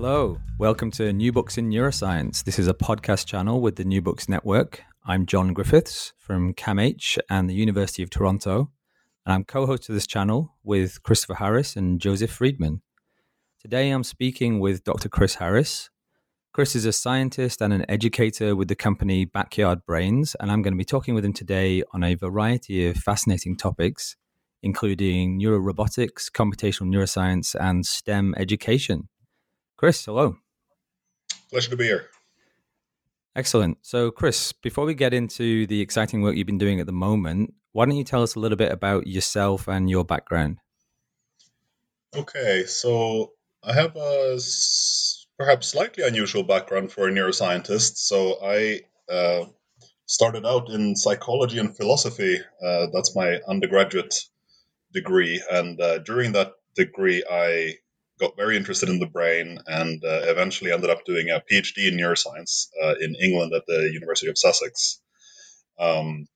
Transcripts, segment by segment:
Hello, welcome to New Books in Neuroscience. This is a podcast channel with the New Books Network. I'm John Griffiths from CAMH and the University of Toronto, and I'm co host of this channel with Christopher Harris and Joseph Friedman. Today I'm speaking with Dr. Chris Harris. Chris is a scientist and an educator with the company Backyard Brains, and I'm going to be talking with him today on a variety of fascinating topics, including neurorobotics, computational neuroscience, and STEM education. Chris, hello. Pleasure to be here. Excellent. So, Chris, before we get into the exciting work you've been doing at the moment, why don't you tell us a little bit about yourself and your background? Okay, so I have a perhaps slightly unusual background for a neuroscientist. So, I uh, started out in psychology and philosophy. Uh, that's my undergraduate degree. And uh, during that degree, I got very interested in the brain and uh, eventually ended up doing a PhD in neuroscience uh, in England at the University of Sussex. Um,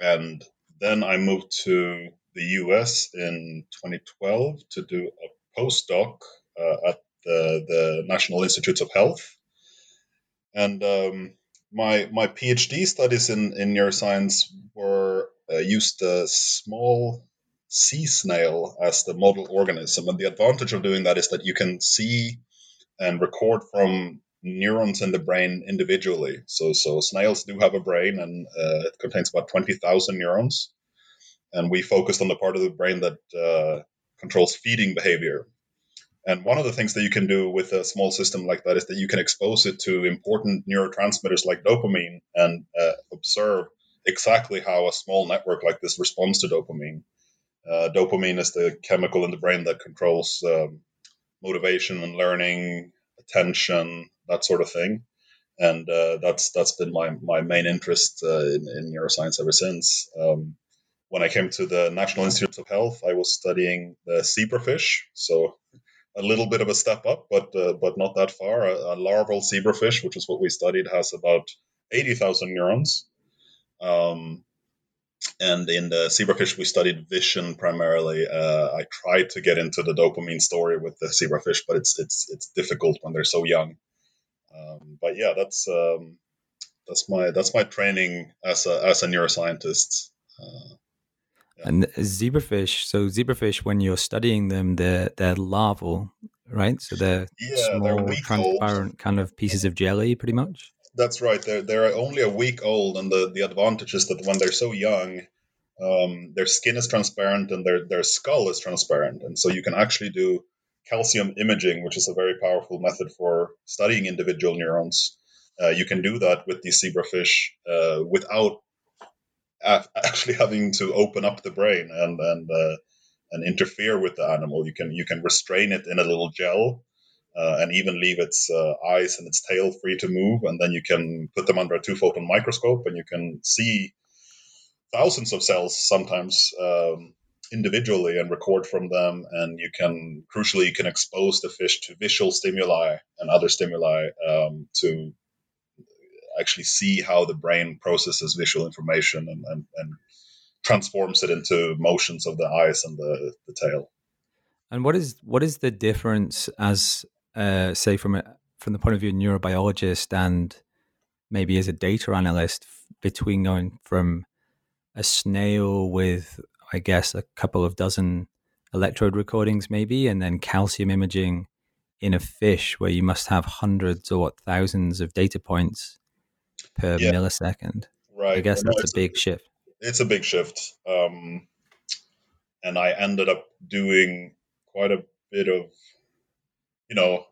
and then I moved to the US in 2012 to do a postdoc uh, at the, the National Institutes of Health. And um, my my PhD studies in, in neuroscience were uh, used a small sea snail as the model organism. And the advantage of doing that is that you can see and record from neurons in the brain individually. So, so snails do have a brain, and uh, it contains about twenty thousand neurons. And we focused on the part of the brain that uh, controls feeding behavior. And one of the things that you can do with a small system like that is that you can expose it to important neurotransmitters like dopamine and uh, observe exactly how a small network like this responds to dopamine. Uh, dopamine is the chemical in the brain that controls um, motivation and learning, attention, that sort of thing. And uh, that's that's been my, my main interest uh, in, in, neuroscience ever since. Um, when I came to the National Institutes of Health, I was studying the zebrafish, so a little bit of a step up, but uh, but not that far. A, a, larval zebrafish, which is what we studied, has about eighty thousand neurons. Um, and in the zebrafish we studied vision primarily. Uh, i tried to get into the dopamine story with the zebrafish but it's it's it's difficult when they're so young. Um, but yeah that's um, that's my that's my training as a as a neuroscientist. Uh, yeah. and zebrafish so zebrafish when you're studying them they're they're larval right? So they're yeah, small they're transparent kind of pieces of jelly pretty much that's right. They're they're only a week old, and the the advantage is that when they're so young, um, their skin is transparent and their their skull is transparent, and so you can actually do calcium imaging, which is a very powerful method for studying individual neurons. Uh, you can do that with these zebrafish uh, without actually having to open up the brain and and uh, and interfere with the animal. You can you can restrain it in a little gel uh, and even leave its uh, eyes and its tail free to move. And then you can put them under a two photon microscope and you can see thousands of cells sometimes um, individually and record from them. And you can, crucially, you can expose the fish to visual stimuli and other stimuli um, to actually see how the brain processes visual information and, and, and transforms it into motions of the eyes and the, the tail. And what is what is the difference as uh, say from a, from the point of view of neurobiologist and maybe as a data analyst between going from a snail with I guess a couple of dozen electrode recordings maybe and then calcium imaging in a fish where you must have hundreds or what thousands of data points per yeah. millisecond. Right. I guess that's a big shift. It's a big shift. Um, and I ended up doing quite a bit of you know,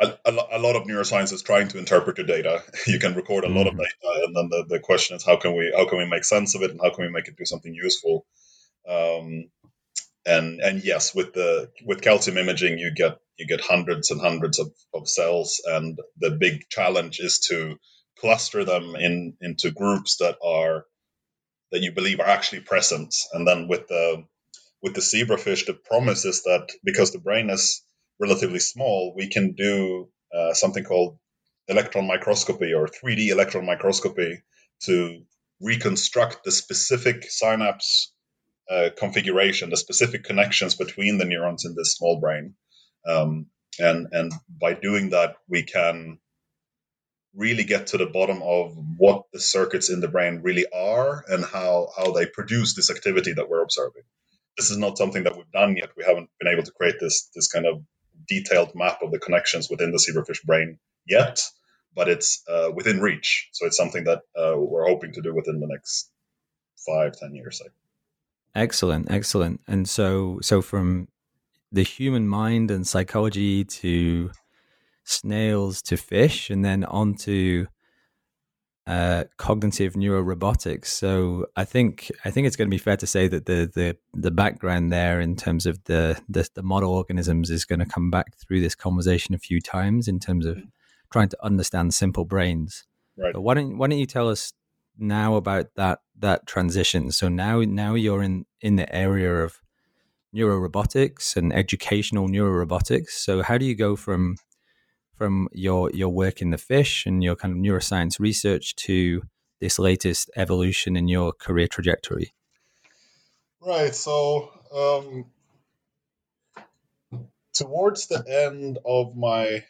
a a lot of neuroscience is trying to interpret your data. You can record a lot of Mhm. data, and then the, the question is how can we how can we make sense of it, and how can we make it do something useful? Um, and and yes, with the with calcium imaging, you get you get hundreds and hundreds of, of cells, and the big challenge is to cluster them in into groups that are that you believe are actually present. And then with the with the zebrafish, the promise is that because the brain is relatively small, we can do uh, something called electron microscopy or 3D electron microscopy to reconstruct the specific synapse uh, configuration, the specific connections between the neurons in this small brain. Um, and, and by doing that, we can really get to the bottom of what the circuits in the brain really are and how, how they produce this activity that we're observing. This is not something that we've done yet. We haven't been able to create this, this kind of detailed map of the connections within the zebrafish brain yet, but it's uh, within reach. So it's something that uh, we're hoping to do within the next five, ten years. Like. Excellent, excellent. And so, so from the human mind and psychology to snails to fish, and then onto uh, cognitive neurorobotics. So I think I think it's going to be fair to say that the the the background there in terms of the the, the model organisms is going to come back through this conversation a few times in terms of trying to understand simple brains. Right. But why don't why don't you tell us now about that that transition? So now now you're in in the area of neurorobotics and educational neurorobotics. So how do you go from from your your work in the fish and your kind of neuroscience research to this latest evolution in your career trajectory? Right. So um, towards the end of my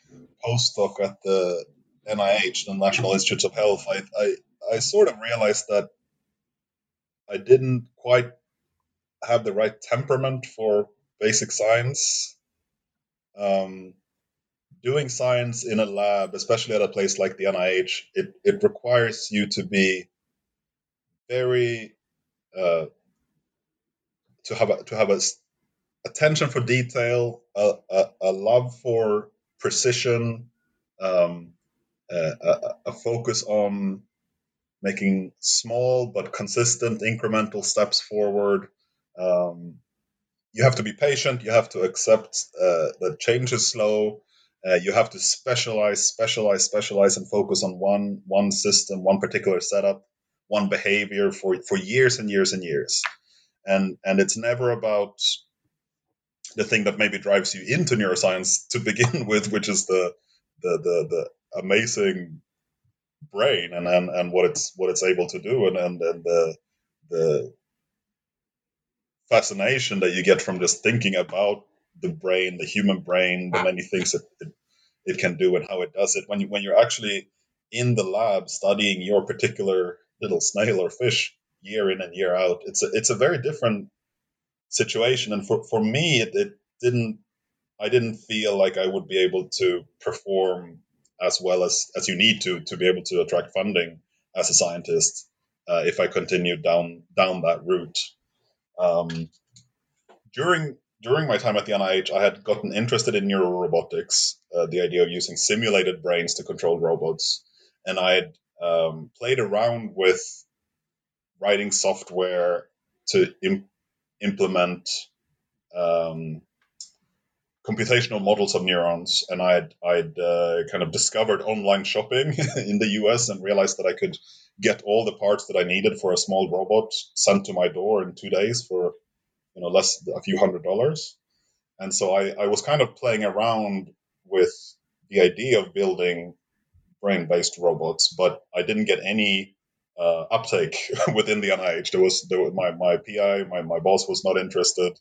postdoc at the NIH, the National Institutes of Health, I, I, I sort of realized that I didn't quite have the right temperament for basic science. Um, doing science in a lab, especially at a place like the NIH, it, it requires you to be very uh, to have a, to have a attention for detail, a, a, a love for precision, um, a, a, focus on making small but consistent incremental steps forward. Um, you have to be patient. You have to accept uh, that change is slow. Uh, you have to specialize, specialize, specialize, and focus on one one system, one particular setup, one behavior for for years and years and years. And and it's never about the thing that maybe drives you into neuroscience to begin with, which is the the the, the amazing brain and, and and what it's what it's able to do and and, and the the fascination that you get from just thinking about the brain, the human brain, the many things that it, it can do and how it does it. When you when you're actually in the lab studying your particular little snail or fish year in and year out, it's a it's a very different situation. And for, for me, it, it didn't I didn't feel like I would be able to perform as well as as you need to to be able to attract funding as a scientist uh, if I continued down down that route. Um, during during my time at the NIH, I had gotten interested in neurorobotics, uh, the idea of using simulated brains to control robots, and I had um, played around with writing software to Im- implement um, computational models of neurons, and I'd I'd uh, kind of discovered online shopping in the U.S. and realized that I could get all the parts that I needed for a small robot sent to my door in two days for you know less a few hundred dollars. And so I, I was kind of playing around with the idea of building brain based robots but i didn't get any uh, uptake within the nih there was, there was my, my pi my, my boss was not interested.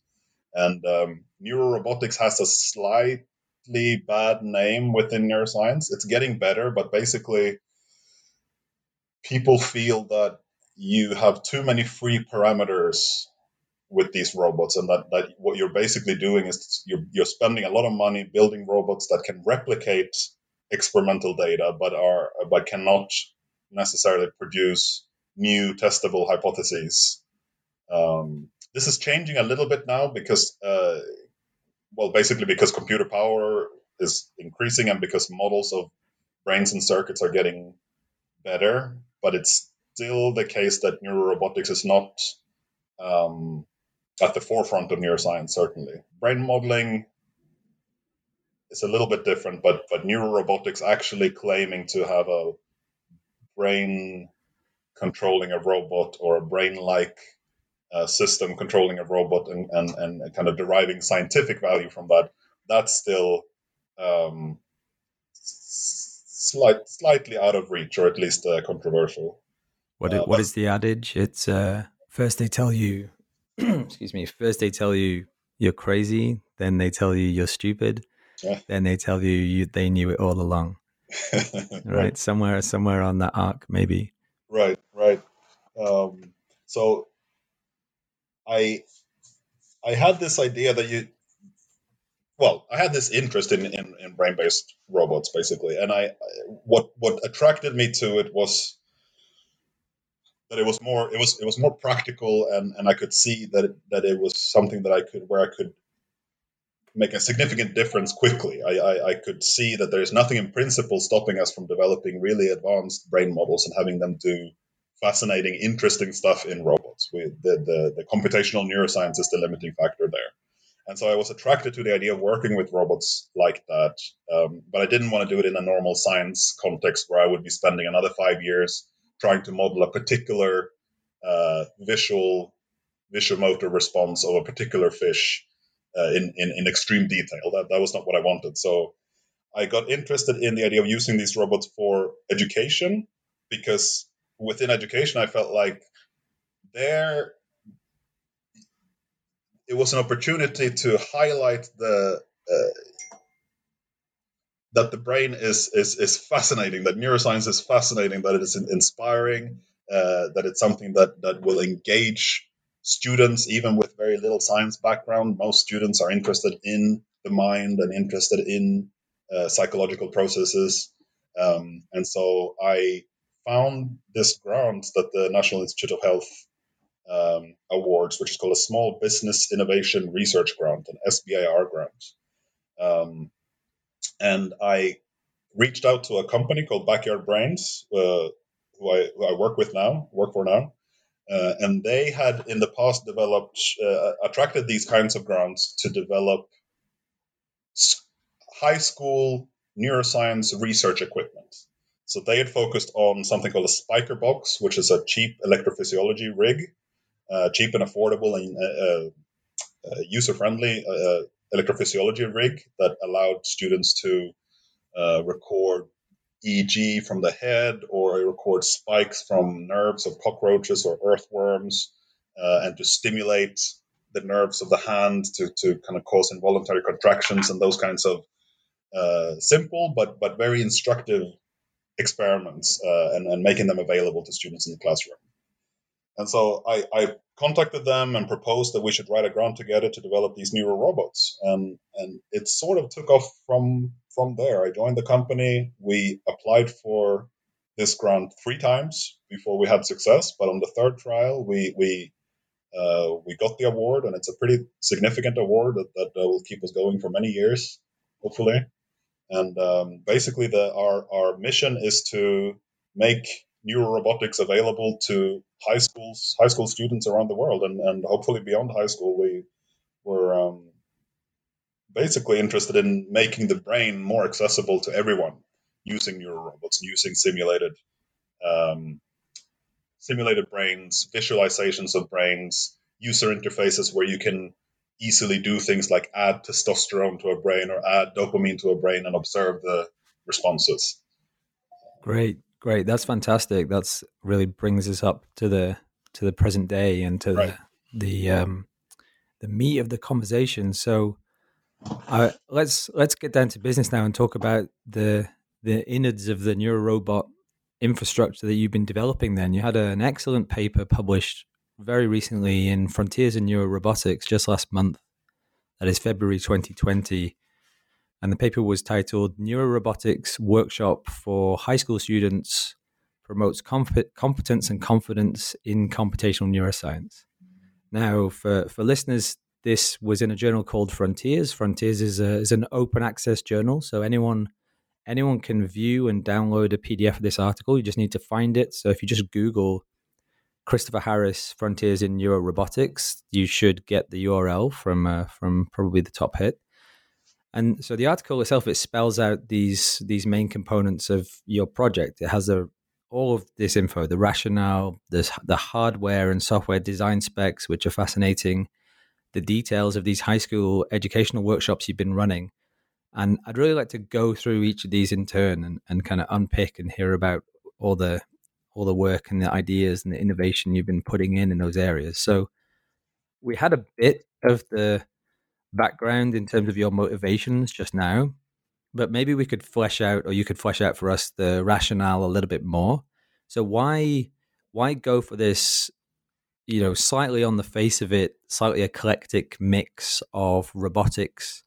And um, neurorobotics has a slightly bad name within neuroscience. It's getting better but basically people feel that you have too many free parameters with these robots and that, that what you're basically doing is you're, you're spending a lot of money building robots that can replicate experimental data but are but cannot necessarily produce new testable hypotheses. Um, this is changing a little bit now because uh, well basically because computer power is increasing and because models of brains and circuits are getting better, but it's still the case that neurorobotics is not um, at the forefront of neuroscience. Certainly, brain modeling is a little bit different, but but neurorobotics actually claiming to have a brain controlling a robot or a brain-like uh, system controlling a robot and, and, and kind of deriving scientific value from that, that's still um, slight, slightly out of reach or at least uh, controversial. What, uh, what is the adage? It's uh, first they tell you, excuse me, first they tell you you're crazy, then they tell you you're stupid, yeah. then they tell you, you they knew it all along. right. right, somewhere somewhere on that arc, maybe. Right, right. Um, so I I had this idea that you well, I had this interest in, in, in brain based robots basically, and I what what attracted me to it was that it was more it was it was more practical and, and I could see that it, that it was something that I could where I could make a significant difference quickly. I, I, I could see that there's nothing in principle stopping us from developing really advanced brain models and having them do fascinating, interesting stuff in robots. We, the, the, the computational neuroscience is the limiting factor there. And so I was attracted to the idea of working with robots like that. Um, but I didn't want to do it in a normal science context where I would be spending another five years trying to model a particular uh, visual motor response of a particular fish uh, in, in, in extreme detail. That, that was not what I wanted. So I got interested in the idea of using these robots for education because within education, I felt like there it was an opportunity to highlight the uh, that the brain is, is is fascinating, that neuroscience is fascinating, that it is inspiring, uh, that it's something that that will engage students even with very little science background. Most students are interested in the mind and interested in uh, psychological processes, um, and so I found this grant that the National Institute of Health um, awards, which is called a Small Business Innovation Research Grant, an SBIR grant. Um, and I reached out to a company called Backyard Brains, uh, who, I, who I work with now, work for now. Uh, and they had in the past developed, uh, attracted these kinds of grants to develop high school neuroscience research equipment. So they had focused on something called a SpikerBox, which is a cheap electrophysiology rig, uh, cheap and affordable and uh, uh user friendly electrophysiology rig that allowed students to record EEG from the head or record spikes from nerves of cockroaches or earthworms and to stimulate the nerves of the hand to, to kind of cause involuntary contractions and those kinds of uh, simple but but very instructive experiments uh, and, and making them available to students in the classroom. And so I, I, contacted them and proposed that we should write a grant together to develop these neuro robots. And, and it sort of took off from, from there. I joined the company. We applied for this grant three times before we had success. But on the third trial, we, we, uh, we got the award, and it's a pretty significant award that, that uh, will keep us going for many years, hopefully. And um, basically, the, our, our mission is to make neurorobotics available to high schools, high school students around the world, and, and hopefully beyond high school. We were um, basically interested in making the brain more accessible to everyone using neurorobots, using simulated um, simulated brains, visualizations of brains, user interfaces where you can easily do things like add testosterone to a brain or add dopamine to a brain and observe the responses. Great, great. That's fantastic. That's really brings us up to the to the present day and to right. the the um the meat of the conversation. So uh, let's let's get down to business now and talk about the the innards of the neurorobot infrastructure that you've been developing. Then you had an excellent paper published very recently in Frontiers in Neurorobotics just last month. That is February 2020. And the paper was titled Neurorobotics Workshop for High School Students Promotes Competence and Confidence in Computational Neuroscience. Now, for, for listeners this was in a journal called Frontiers. Frontiers is, a, is an open access journal, so anyone anyone can view and download a PDF of this article. You just need to find it. So if you just Google Christopher Harris Frontiers in Neurorobotics, you should get the URL from uh, from probably the top hit. And so the article itself it spells out these these main components of your project. It has all of this info, the rationale, the the hardware and software design specs, which are fascinating, the details of these high school educational workshops you've been running. And I'd really like to go through each of these in turn and, and kind of unpick and hear about all the all the work and the ideas and the innovation you've been putting in in those areas. So we had a bit of the background in terms of your motivations just now, but maybe we could flesh out, or you could flesh out for us the rationale a little bit more. So why why go for this? You know, slightly on the face of it, slightly eclectic mix of robotics,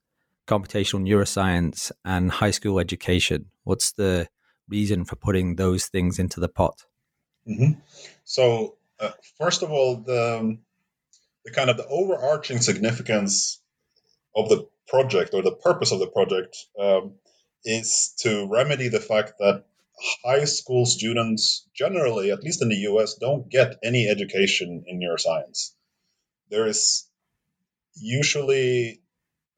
computational neuroscience, and high school education. What's the reason for putting those things into the pot? Mm-hmm. So, uh, first of all, the the kind of the overarching significance of the project or the purpose of the project um, is to remedy the fact that high school students generally, at least in the US, don't get any education in neuroscience. There is usually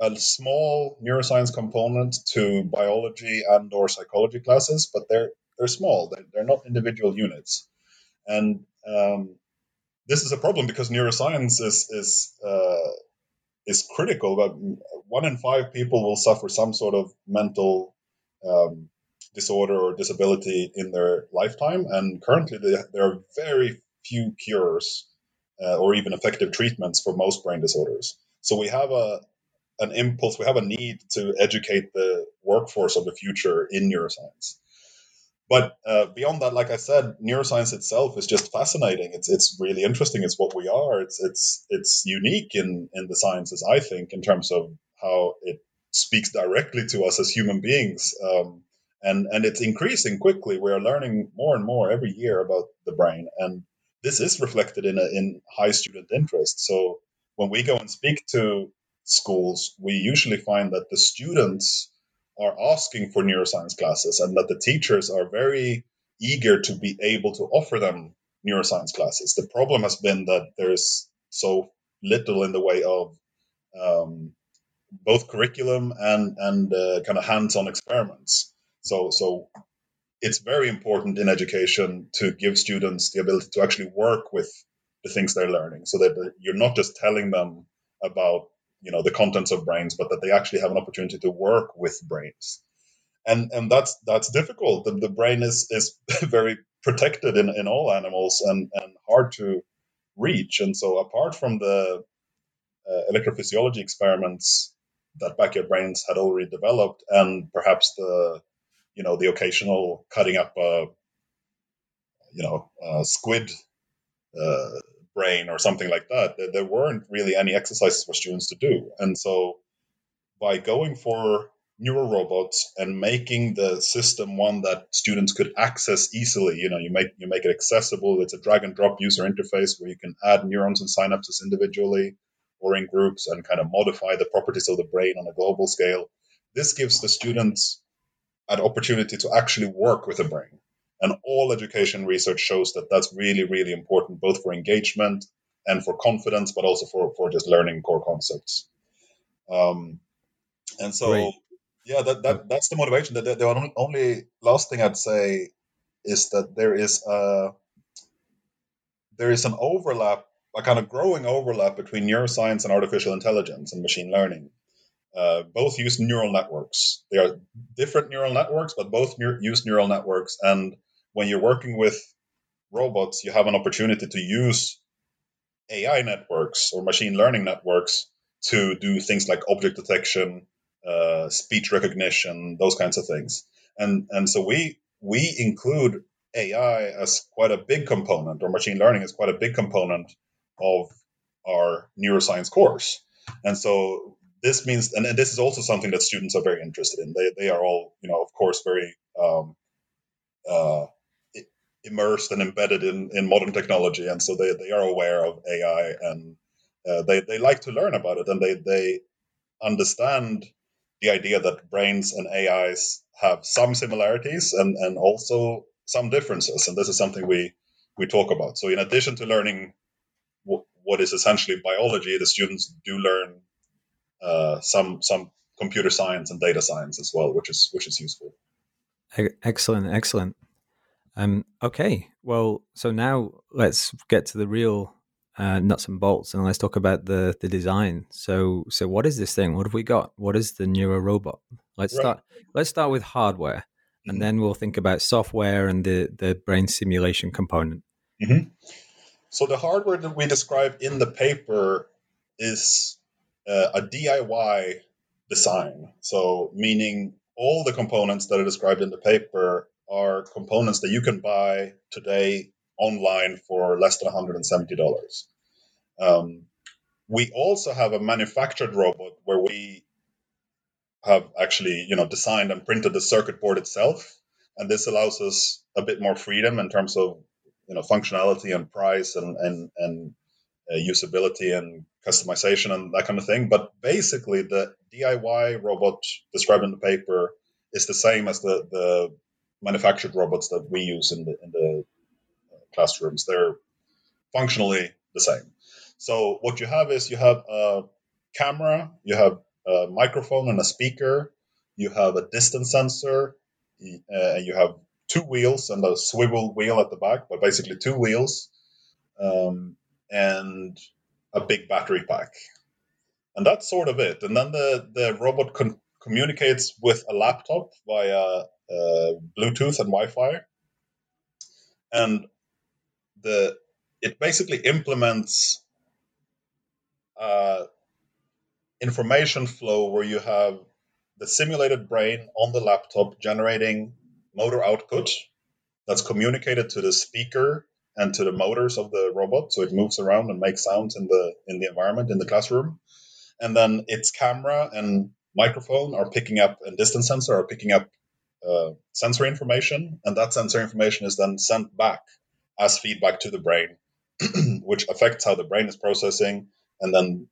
a small neuroscience component to biology and or psychology classes, but they're they're small. They're, they're not individual units. And um, this is a problem because neuroscience is is uh, is critical. But one in five people will suffer some sort of mental um, disorder or disability in their lifetime, and currently there are very few cures uh, or even effective treatments for most brain disorders. So we have a an impulse, we have a need to educate the workforce of the future in neuroscience. But uh, beyond that, like I said, neuroscience itself is just fascinating. It's it's really interesting. It's what we are. It's it's it's unique in in the sciences. I think in terms of how it speaks directly to us as human beings. Um, and and it's increasing quickly. We are learning more and more every year about the brain, and this is reflected in a, in high student interest. So when we go and speak to schools, we usually find that the students are asking for neuroscience classes and that the teachers are very eager to be able to offer them neuroscience classes. The problem has been that there's so little in the way of um, both curriculum and and uh, kind of hands-on experiments. So so it's very important in education to give students the ability to actually work with the things they're learning, so that you're not just telling them about you know the contents of brains, but that they actually have an opportunity to work with brains. And and that's that's difficult. The, the brain is is very protected in, in all animals and, and hard to reach. And so apart from the uh, electrophysiology experiments that backyard brains had already developed, and perhaps the you know the occasional cutting up a you know a squid uh, brain or something like that. There, weren't really any exercises for students to do, and so by going for neural robots and making the system one that students could access easily you know you make you make it accessible it's a drag and drop user interface where you can add neurons and synapses individually or in groups and kind of modify the properties of the brain on a global scale this gives the students an opportunity to actually work with the brain and all education research shows that that's really, really important, both for engagement and for confidence, but also for, for just learning core concepts. Um, and so, Great. yeah, that, that that's the motivation. That the, the only last thing I'd say is that there is a there is an overlap, a kind of growing overlap between neuroscience and artificial intelligence and machine learning. Uh, both use neural networks. They are different neural networks, but both ne- use neural networks. And when you're working with robots, you have an opportunity to use AI networks or machine learning networks to do things like object detection, uh, speech recognition, those kinds of things. And and so we we include AI as quite a big component, or machine learning is quite a big component of our neuroscience course. And so this means, and, and this is also something that students are very interested in. They they are all, you know, of course, very um, uh, immersed and embedded in, in modern technology, and so they, they are aware of AI and uh, they they like to learn about it and they they understand the idea that brains and AIs have some similarities and and also some differences, and this is something we we talk about. So in addition to learning what is essentially biology, the students do learn uh, some some computer science and data science as well, which is which is useful. Excellent, excellent. Um, okay, well, so now let's get to the real uh, nuts and bolts, and let's talk about the the design. So, so what is this thing? What have we got? What is the Neuro Robot? Let's right. start. Let's start with hardware, mm-hmm. and then we'll think about software and the the brain simulation component. Mm-hmm. So, the hardware that we describe in the paper is uh, a DIY design. So, meaning all the components that are described in the paper are components that you can buy today online for less than $170. Um, we also have a manufactured robot where we have actually, you know, designed and printed the circuit board itself, and this allows us a bit more freedom in terms of, you know, functionality and price and and and uh, usability and customization and that kind of thing. But basically, the DIY robot described in the paper is the same as the the manufactured robots that we use in the in the uh, classrooms. They're functionally the same. So what you have is you have a camera, you have a microphone and a speaker, you have a distance sensor, uh, you have two wheels and a swivel wheel at the back, but basically two wheels, um, and a big battery pack. And that's sort of it. And then the, the robot con- communicates with a laptop via uh, Bluetooth and Wi-Fi, and the it basically implements uh, information flow where you have the simulated brain on the laptop generating motor output that's communicated to the speaker and to the motors of the robot. So it moves around and makes sounds in the in the environment in the classroom. And then its camera and microphone are picking up and distance sensor are picking up uh, sensory information, and that sensory information is then sent back as feedback to the brain, which affects how the brain is processing, and then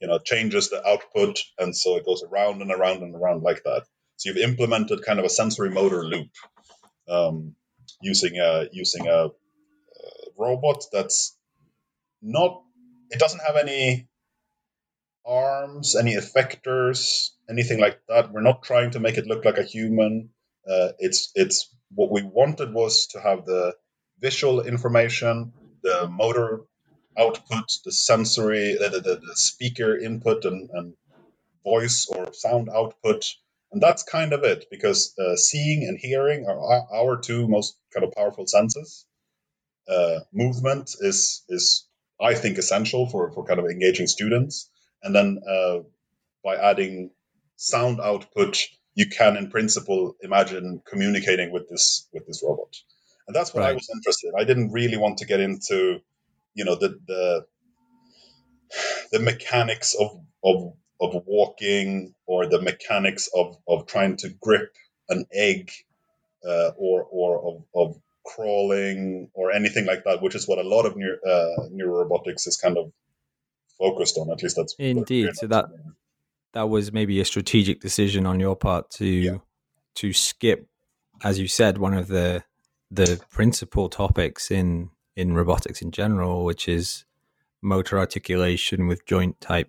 you know changes the output, and so it goes around and around and around like that. So you've implemented kind of a sensory motor loop um, using a using a, a robot that's not it doesn't have any arms, any effectors, anything like that. We're not trying to make it look like a human. Uh, it's it's what we wanted was to have the visual information, the motor output, the sensory, the, the, the speaker input, and, and, voice or sound output, and that's kind of it. Because uh, seeing and hearing are our two most kind of powerful senses. Uh, movement is is I think essential for for kind of engaging students, and then uh, by adding sound output you can in principle imagine communicating with this with this robot and that's what right. i was interested in i didn't really want to get into you know the the the mechanics of of of walking or the mechanics of of trying to grip an egg uh, or or of, of crawling or anything like that which is what a lot of neuro, uh, neurorobotics is kind of focused on at least that's indeed so that that was maybe a strategic decision on your part to yeah. to skip, as you said, one of the the principal topics in in robotics in general, which is motor articulation with joint type,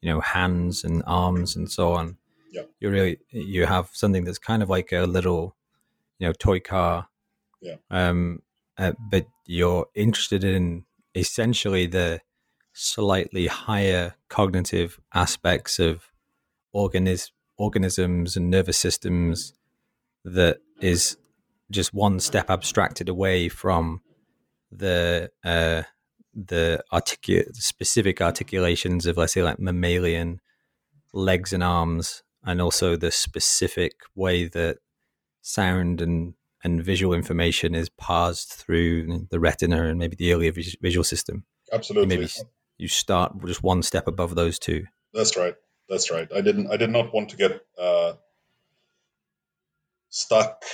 you know, hands and arms and so on. Yeah. You really you have something that's kind of like a little, you know, toy car. Yeah. Um, uh, but you're interested in essentially the slightly higher cognitive aspects of organis- organisms and nervous systems that is just one step abstracted away from the uh, the articulate specific articulations of let's say like mammalian legs and arms and also the specific way that sound and and visual information is parsed through the retina and maybe the earlier visual system. Absolutely. maybe you start just one step above those two. That's right. That's right. I didn't. I did not want to get uh, stuck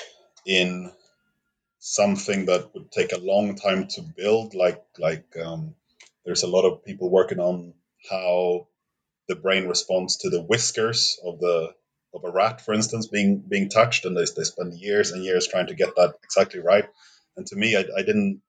in something that would take a long time to build, like like um, there's a lot of people working on how the brain responds to the whiskers of the of a rat, for instance, being being touched, and they, they spend years and years trying to get that exactly right. And to me, I, I didn't,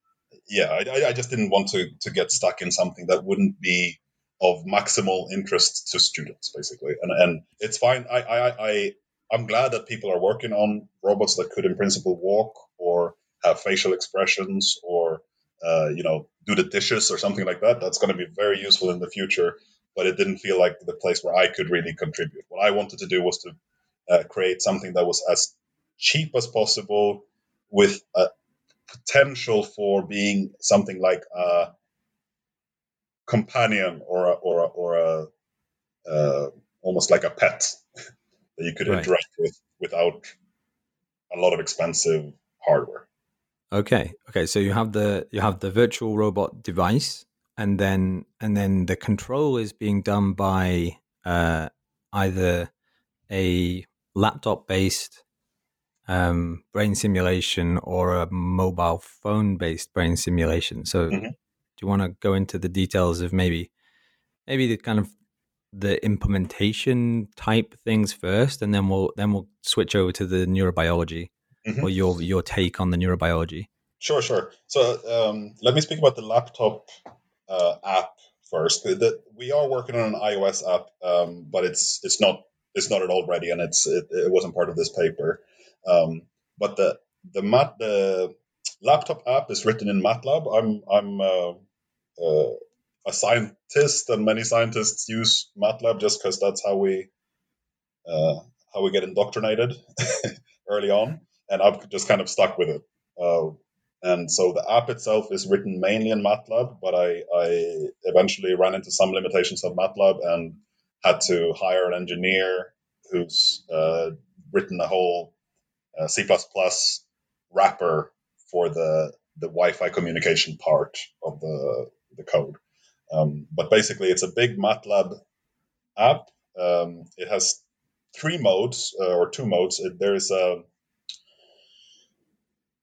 yeah, I, I just didn't want to to get stuck in something that wouldn't be of maximal interest to students, basically. And and it's fine. I I, I I'm glad that people are working on robots that could, in principle, walk or have facial expressions or uh, you know do the dishes or something like that. That's going to be very useful in the future but it didn't feel like the place where I could really contribute. What I wanted to do was to uh, create something that was as cheap as possible with a potential for being something like a companion or a, or a, or a uh, almost like a pet that you could right. interact with without a lot of expensive hardware. Okay. Okay. So you have the you have the virtual robot device and then and then the control is being done by uh, either a laptop based um, brain simulation or a mobile phone based brain simulation. So, mm-hmm. do you want to go into the details of maybe maybe the kind of the implementation type things first, and then we'll then we'll switch over to the neurobiology mm-hmm. or your your take on the neurobiology. Sure, sure. So um, let me speak about the laptop uh, app first. The, we are working on an iOS app, um, but it's it's not it's not at all ready, and it's it, it wasn't part of this paper. Um, but the the mat the laptop app is written in MATLAB. I'm I'm uh, uh, a scientist, and many scientists use MATLAB just because that's how we uh, how we get indoctrinated early on, and I've just kind of stuck with it. Uh, and so the app itself is written mainly in MATLAB, but I, I eventually ran into some limitations of MATLAB and had to hire an engineer who's uh, written a whole uh, C++ wrapper for the the Wi-Fi communication part of the the code. Um, but basically, it's a big MATLAB app. Um, it has three modes uh, or two modes. It, there is a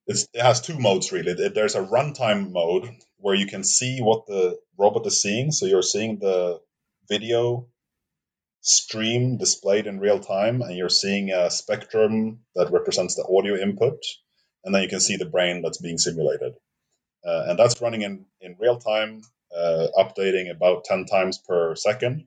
it has two modes really. There's a runtime mode where you can see what the robot is seeing. So you're seeing the video stream displayed in real time, and you're seeing a spectrum that represents the audio input, and then you can see the brain that's being simulated. Uh, and that's running in, in real time, uh, updating about 10 times per second.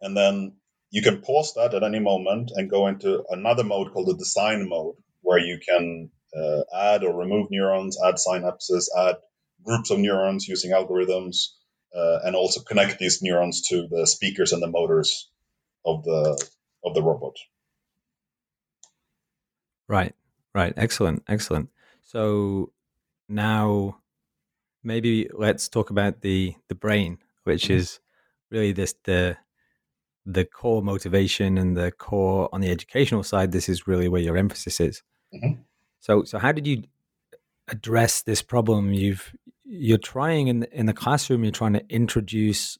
And then you can pause that at any moment and go into another mode called the design mode, where you can uh, add or remove neurons, add synapses, add groups of neurons using algorithms, uh, and also connect these neurons to the speakers and the motors of the of the robot. Right, right, excellent, excellent. So now maybe let's talk about the the brain, which mm-hmm. is really this the the core motivation and the core on the educational side. This is really where your emphasis is. Mm-hmm. So, so how did you address this problem? You've you're trying in the, in the classroom. You're trying to introduce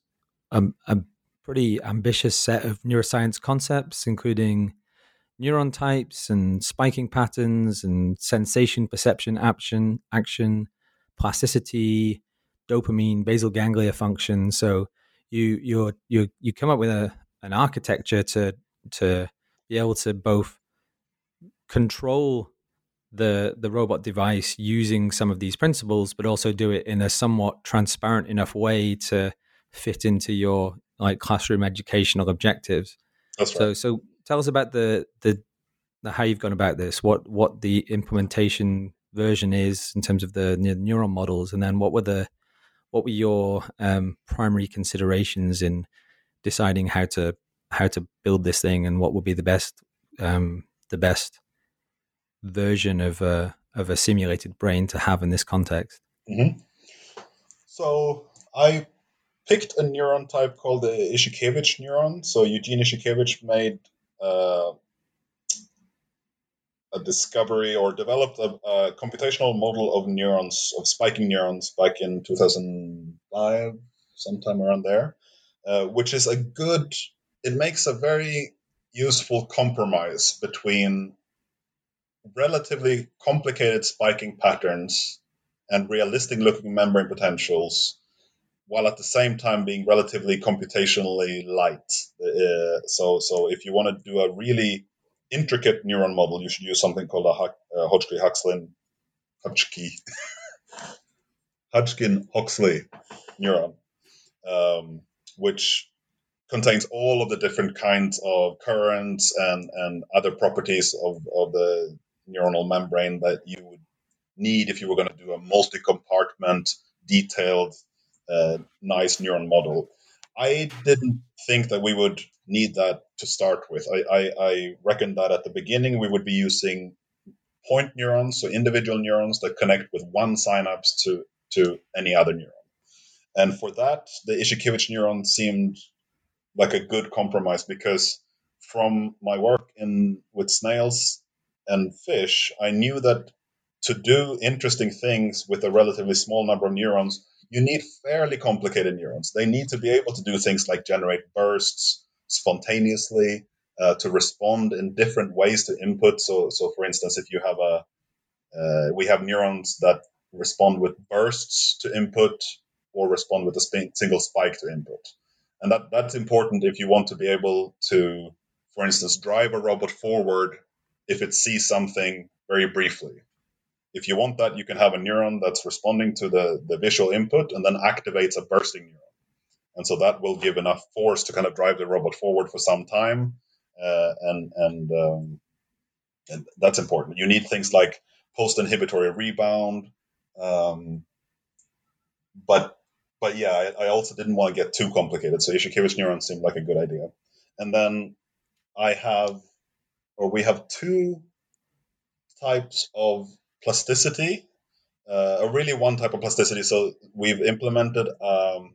a, a pretty ambitious set of neuroscience concepts, including neuron types and spiking patterns and sensation, perception, action, action, plasticity, dopamine, basal ganglia function. So you you you you come up with a an architecture to to be able to both control the the robot device using some of these principles, but also do it in a somewhat transparent enough way to fit into your like classroom educational objectives. That's right. So so tell us about the the, the how you've gone about this. What what the implementation version is in terms of the neuron models, and then what were the what were your um, primary considerations in deciding how to how to build this thing, and what would be the best um, the best version of a of a simulated brain to have in this context? Mm-hmm. So I picked a neuron type called the Izhikevich neuron. So Eugene Izhikevich made uh, a discovery or developed a, a, computational model of neurons, of spiking neurons, back in 2005, sometime around there, uh, which is a good, it makes a very useful compromise between relatively complicated spiking patterns and realistic looking membrane potentials while at the same time being relatively computationally light. Uh, so, so if you want to do a really intricate neuron model, you should use something called a uh, Hodgkin-Huxley Hodgkin-Huxley neuron, um, which contains all of the different kinds of currents and, and other properties of, of the neuronal membrane that you would need if you were going to do a multi-compartment, detailed uh, nice neuron model. I didn't think that we would need that to start with. I, I, I reckon that at the beginning we would be using point neurons, so individual neurons that connect with one synapse to, to any other neuron. And for that, the Izhikevich neuron seemed like a good compromise because from my work in with snails and fish, I knew that to do interesting things with a relatively small number of neurons, you need fairly complicated neurons. They need to be able to do things like generate bursts spontaneously, uh, to respond in different ways to input. So, so for instance, if you have a, uh, we have neurons that respond with bursts to input or respond with a sp- single spike to input. And that, that's important if you want to be able to, for instance, drive a robot forward if it sees something very briefly if you want that, you can have a neuron that's responding to the, the visual input and then activates a bursting neuron. And so that will give enough force to kind of drive the robot forward for some time. Uh, and and, um, and that's important. You need things like post inhibitory rebound. Um, but but yeah, I, I, also didn't want to get too complicated. So Izhikevich neuron seemed like a good idea. And then I have, or we have two types of plasticity, uh, a really one type of plasticity. So we've implemented um,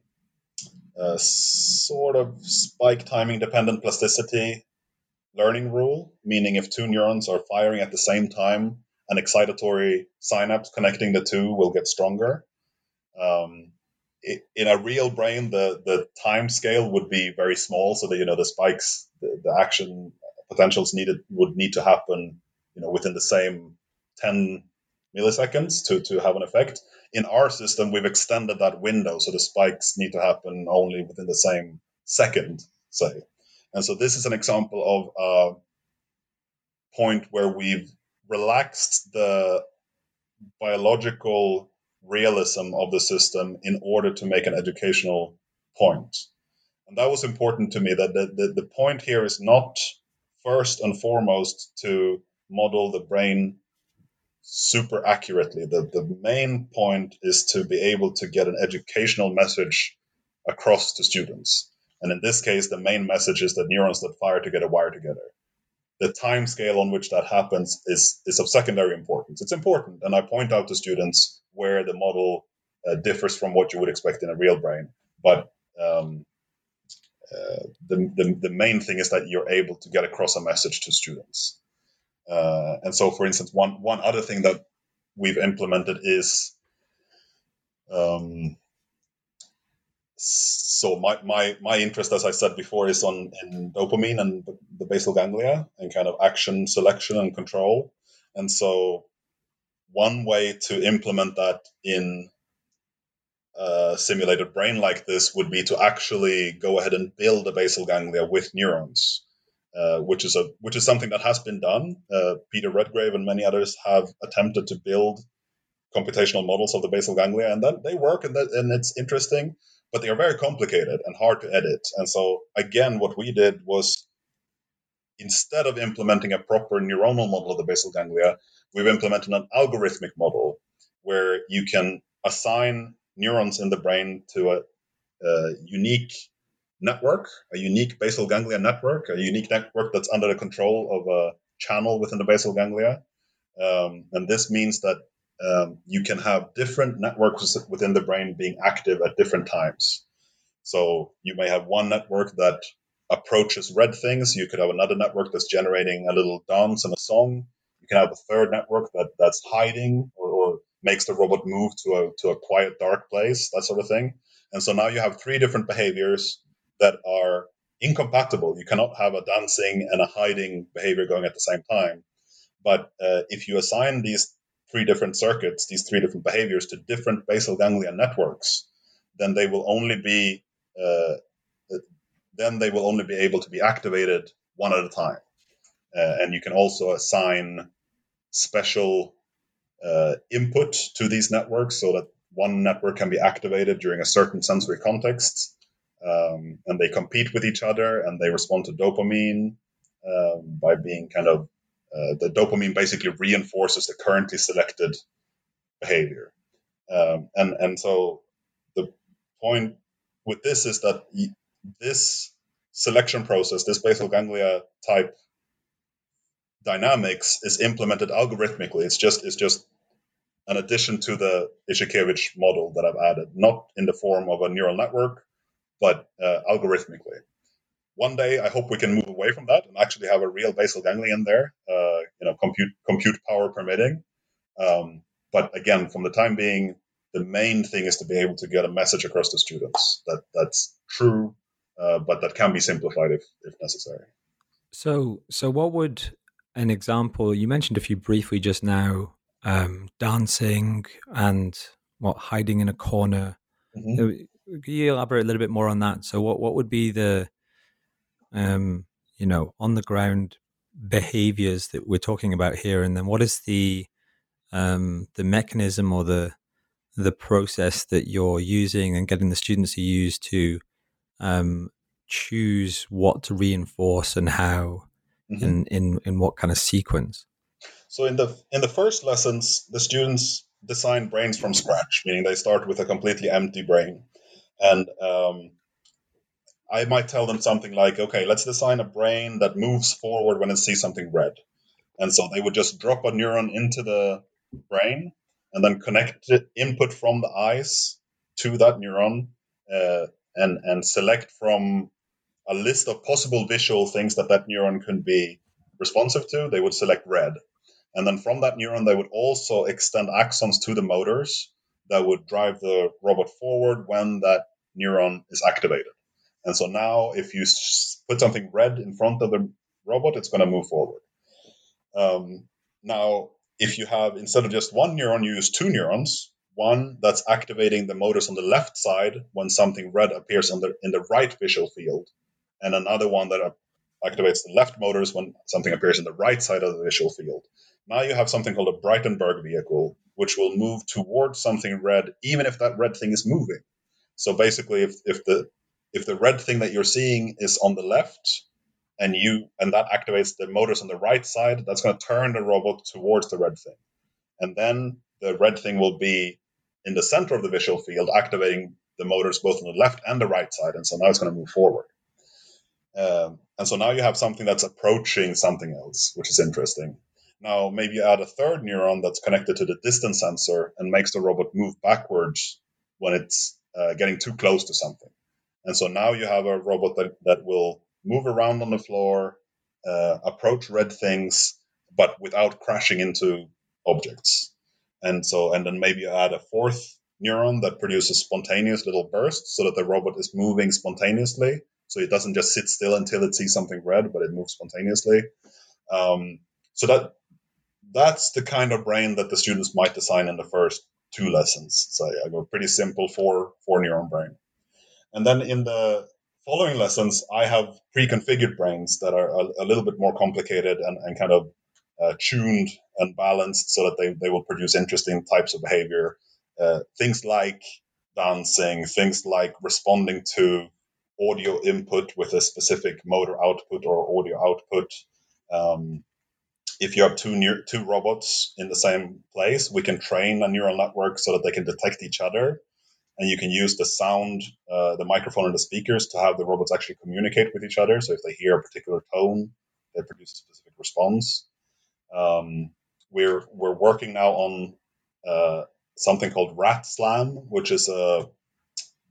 a sort of spike timing dependent plasticity learning rule, meaning if two neurons are firing at the same time, an excitatory synapse connecting the two will get stronger. Um, in a real brain, the the time scale would be very small, so that you know the spikes, the, the action potentials needed would need to happen, you know, within the same ten milliseconds to, to have an effect. In our system, we've extended that window so the spikes need to happen only within the same second, say. And so this is an example of a point where we've relaxed the biological realism of the system in order to make an educational point. And that was important to me that the, the, the point here is not first and foremost to model the brain super accurately. The, the main point is to be able to get an educational message across to students. And in this case, the main message is that neurons that fire together wire together. The time scale on which that happens is, is of secondary importance. It's important. And I point out to students where the model uh, differs from what you would expect in a real brain. But um, the, the, the main thing is that you're able to get across a message to students. Uh, and so, for instance, one one other thing that we've implemented is um, so my, my my interest, as I said before, is on in dopamine and the basal ganglia and kind of action selection and control. And so, one way to implement that in a simulated brain like this would be to actually go ahead and build a basal ganglia with neurons. Uh, which is a which is something that has been done. Uh, Peter Redgrave and many others have attempted to build computational models of the basal ganglia, and then they work, and, that, and it's interesting, but they are very complicated and hard to edit. And so, again, what we did was instead of implementing a proper neuronal model of the basal ganglia, we've implemented an algorithmic model where you can assign neurons in the brain to a, a unique network, a unique basal ganglia network, a unique network that's under the control of a channel within the basal ganglia. Um, and this means that um, you can have different networks within the brain being active at different times. So you may have one network that approaches red things. You could have another network that's generating a little dance and a song. You can have a third network that, that's hiding or, makes the robot move to a, to a quiet, dark place, that sort of thing. And so now you have three different behaviors that are incompatible. You cannot have a dancing and a hiding behavior going at the same time. But uh, if you assign these three different circuits, these three different behaviors to different basal ganglia networks, then they will only be uh, then they will only be able to be activated one at a time. Uh, and you can also assign special uh, input to these networks so that one network can be activated during a certain sensory context. Um, and they compete with each other and they respond to dopamine um, by being kind of uh, the dopamine basically reinforces the currently selected behavior. Um, and and so the point with this is that this selection process, this basal ganglia type dynamics, is implemented algorithmically. It's just it's just an addition to the Izhikevich model that I've added, not in the form of a neural network, but uh, algorithmically. One day, I hope we can move away from that and actually have a real basal ganglion there, uh, you know, compute compute power permitting. Um, but again, from the time being, the main thing is to be able to get a message across to students that that's true, uh, but that can be simplified if, if necessary. So, so what would an example? You mentioned a few briefly just now, um, dancing and what hiding in a corner. Mm-hmm. Uh, can you elaborate a little bit more on that? So, what what would be the, um, you know, on the ground behaviors that we're talking about here, and then what is the, um, the mechanism or the the process that you're using and getting the students to use to um, choose what to reinforce and how mm-hmm. in, in in what kind of sequence? So in the in the first lessons the students design brains from scratch meaning they start with a completely empty brain. And um, i might tell them something like okay let's design a brain that moves forward when it sees something red. And so they would just drop a neuron into the brain and then connect the input from the eyes to that neuron uh, and and select from a list of possible visual things that that neuron can be responsive to they would select red and then from that neuron they would also extend axons to the motors that would drive the robot forward when that neuron is activated and so now if you put something red in front of the robot it's going to move forward um, now if you have instead of just one neuron, you use two neurons. One that's activating the motors on the left side when something red appears on the, in the right visual field, and another one that activates the left motors when something appears in the right side of the visual field. Now you have something called a Braitenberg vehicle, which will move towards something red, even if that red thing is moving. So basically, if, if the if the red thing that you're seeing is on the left, and you and that activates the motors on the right side that's going to turn the robot towards the red thing and then the red thing will be in the center of the visual field activating the motors both on the left and the right side and so now it's going to move forward um, and so now you have something that's approaching something else which is interesting now maybe you add a third neuron that's connected to the distance sensor and makes the robot move backwards when it's uh, getting too close to something and so now you have a robot that, that will move around on the floor, uh, approach red things, but without crashing into objects. And so, and then maybe you add a fourth neuron that produces spontaneous little bursts so that the robot is moving spontaneously. So it doesn't just sit still until it sees something red, but it moves spontaneously. Um, so that that's the kind of brain that the students might design in the first two lessons. So I go pretty simple four four neuron brain, and then in the following lessons, I have pre-configured brains that are a, a little bit more complicated and, and kind of uh, tuned and balanced so that they, they will produce interesting types of behavior. Uh, things like dancing, things like responding to audio input with a specific motor output or audio output. Um, if you have two near, two robots in the same place, we can train a neural network so that they can detect each other and you can use the sound, uh, the microphone, and the speakers to have the robots actually communicate with each other. So if they hear a particular tone, they produce a specific response. Um, we're we're working now on uh, something called RAT-SLAM, which is a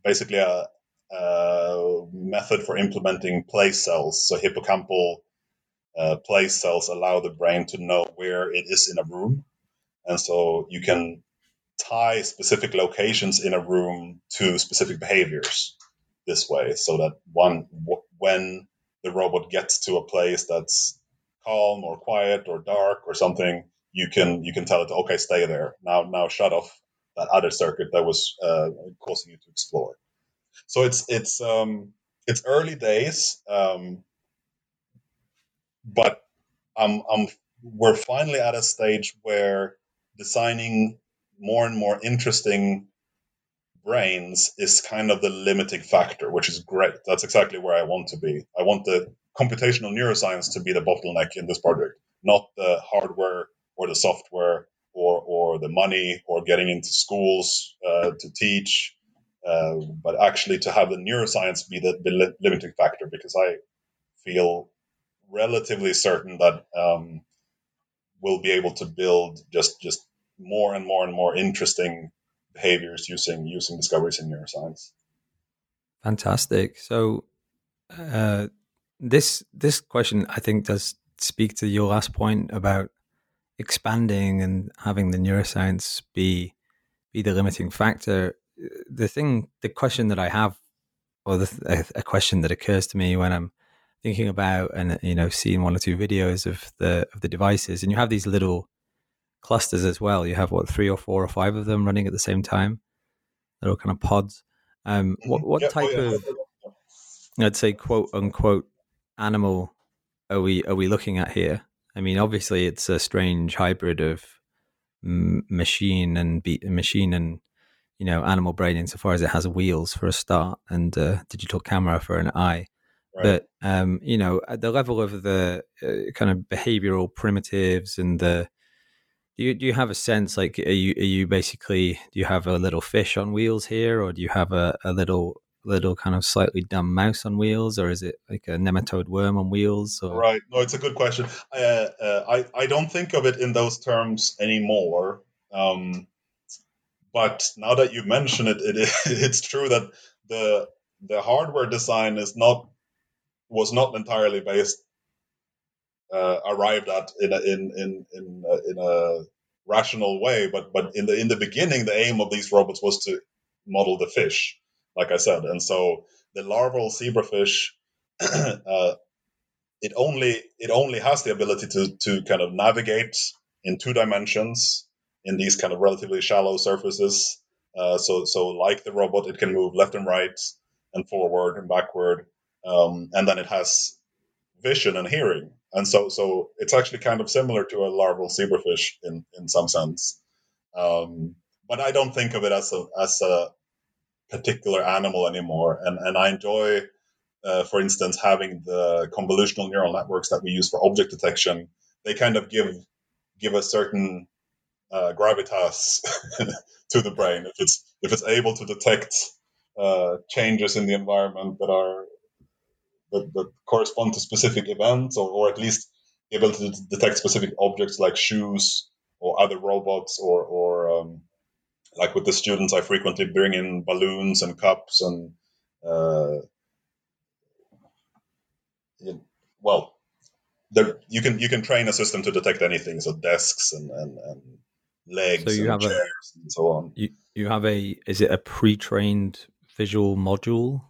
basically a, a, method for implementing place cells. So hippocampal uh, place cells allow the brain to know where it is in a room, and so you can tie specific locations in a room to specific behaviors this way so that one w- when the robot gets to a place that's calm or quiet or dark or something you can you can tell it okay stay there now now shut off that other circuit that was uh, causing you to explore. So it's it's um, it's early days, um, but I'm, I'm we're finally at a stage where designing more and more interesting brains is kind of the limiting factor, which is great. That's exactly where I want to be. I want the computational neuroscience to be the bottleneck in this project, not the hardware or the software or, or the money or getting into schools uh, to teach, uh, but actually to have the neuroscience be the, the limiting factor because I feel relatively certain that um, we'll be able to build just just more and more and more interesting behaviors using using discoveries in neuroscience. Fantastic. So uh, this this question I think does speak to your last point about expanding and having the neuroscience be be the limiting factor. The thing, the question that I have, or the, a, a question that occurs to me when I'm thinking about and you know seeing one or two videos of the of the devices, and you have these little clusters as well. You have what three or four or five of them running at the same time, little kind of pods. Um, what what yeah, type oh, yeah. of I'd say quote unquote animal are we are we looking at here? I mean, obviously, it's a strange hybrid of m- machine and be- machine and you know animal brain insofar as it has wheels for a start and a digital camera for an eye. Right. But um, you know, at the level of the uh, kind of behavioral primitives and the do you do you have a sense like are you are you basically do you have a little fish on wheels here, or do you have a, a little little kind of slightly dumb mouse on wheels, or is it like a nematode worm on wheels? Or? Right. No, it's a good question. Uh, uh, I I don't think of it in those terms anymore. Um, but now that you mention it, it it's true that the the hardware design is not was not entirely based uh, arrived at in a, in in in a, in a rational way. But but in the in the beginning, the aim of these robots was to model the fish, like I said, and so the larval zebrafish. uh, it only it only has the ability to to kind of navigate in two dimensions in these kind of relatively shallow surfaces. Uh, so so like the robot, it can move left and right and forward and backward, um, and then it has vision and hearing and so so it's actually kind of similar to a larval zebrafish in in some sense. Um, but I don't think of it as a as a particular animal anymore, and and I enjoy. Uh, for instance, having the convolutional neural networks that we use for object detection, they kind of give give a certain uh, gravitas to the brain. If it's if it's able to detect uh, changes in the environment that are that, that correspond to specific events, or, or at least able to detect specific objects like shoes or other robots, or, or um, like with the students, I frequently bring in balloons and cups and uh, well, there, you can you can train a system to detect anything, so desks and, and, and legs so you and have chairs a, and so on. You you have a is it a pre-trained visual module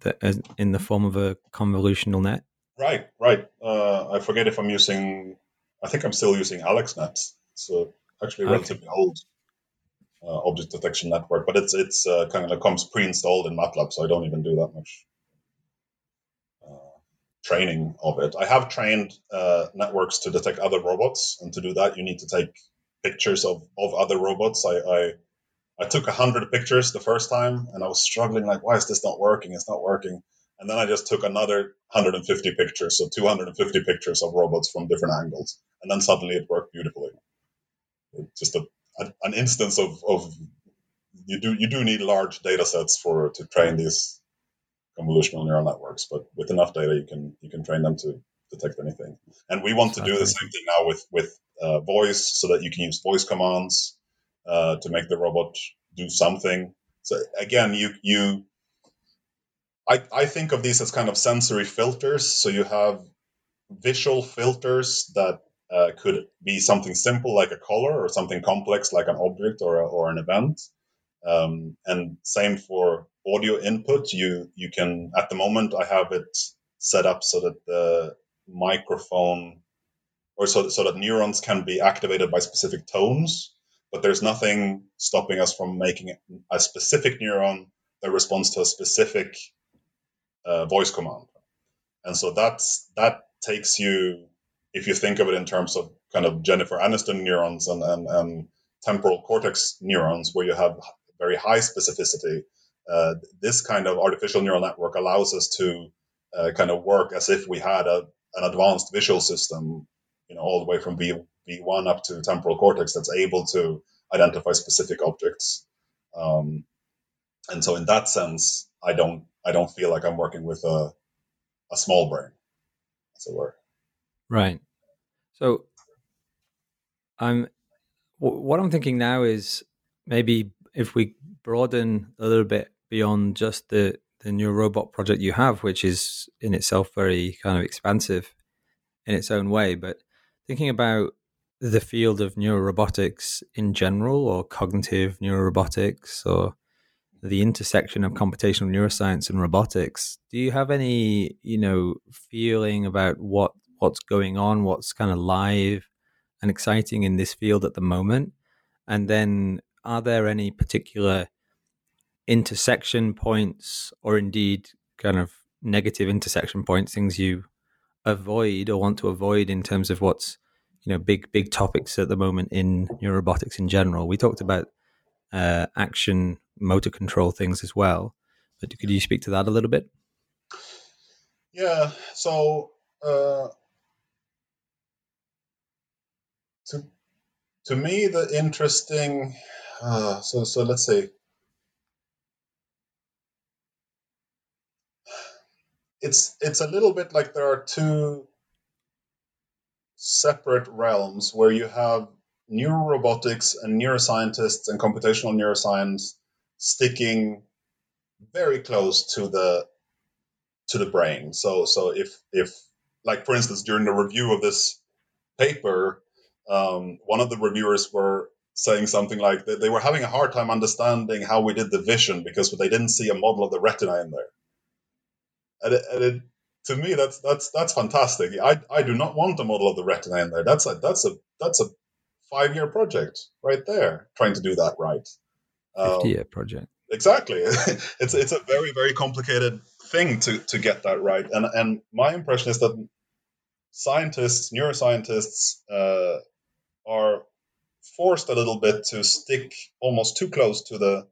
that in the form of a convolutional net? Right, right. Uh, I forget if I'm using. I think I'm still using AlexNet. So actually, okay. relatively old uh, object detection network, but it's it's uh, kind of like comes pre-installed in MATLAB, so I don't even do that much uh, training of it. I have trained uh, networks to detect other robots, and to do that, you need to take pictures of, of other robots. I, I I took 100 pictures the first time and I was struggling, like, why is this not working? It's not working. And then I just took another 150 pictures, so 250 pictures of robots from different angles. And then suddenly it worked beautifully. It's just a, a, an instance of, of you do you do need large data sets for to train these convolutional neural networks, but with enough data you can you can train them to detect anything. And we want to do the same thing now with with uh, voice, so that you can use voice commands uh, to make the robot do something. So again, you you I, I think of these as kind of sensory filters. So you have visual filters that uh, could be something simple like a color or something complex like an object or, a, or an event. Um, and same for audio input. You you can at the moment I have it set up so that the microphone or so, so that neurons can be activated by specific tones. but there's nothing stopping us from making a specific neuron that responds to a specific uh, voice command. And so that's that takes you, if you think of it in terms of kind of Jennifer Aniston neurons and, and, and temporal cortex neurons, where you have very high specificity, uh, this kind of artificial neural network allows us to uh, kind of work as if we had a, an advanced visual system, you know, all the way from V, V1 up to temporal cortex that's able to identify specific objects. Um, and so in that sense, I don't I don't feel like I'm working with a a small brain, as it were. Right. So I'm what I'm thinking now is maybe if we broaden a little bit beyond just the the new robot project you have, which is in itself very kind of expansive in its own way, but thinking about the field of neurorobotics in general, or cognitive neurorobotics, or the intersection of computational neuroscience and robotics. Do you have any, you know, feeling about what what's going on, what's kind of live and exciting in this field at the moment? And then, are there any particular intersection points, or indeed, kind of negative intersection points, things you avoid or want to avoid in terms of what's you know big big topics at the moment in neurorobotics in general. We talked about uh, action motor control things as well. But could you speak to that a little bit? Yeah. So uh, to to me, the interesting. Uh, so so let's say it's it's a little bit like there are two separate realms where you have neurorobotics and neuroscientists and computational neuroscience sticking very close to the to the brain. So so if if like for instance during the review of this paper, um, one of the reviewers were saying something like that they were having a hard time understanding how we did the vision because they didn't see a model of the retina in there. And, it, and it, to me, that's that's that's fantastic. I, I do not want a model of the retina in there. That's a that's a that's a five year project right there, trying to do that right. 50 year um, project. Exactly. it's it's a very very complicated thing to to get that right. And and my impression is that scientists, neuroscientists, uh, are forced a little bit to stick almost too close to the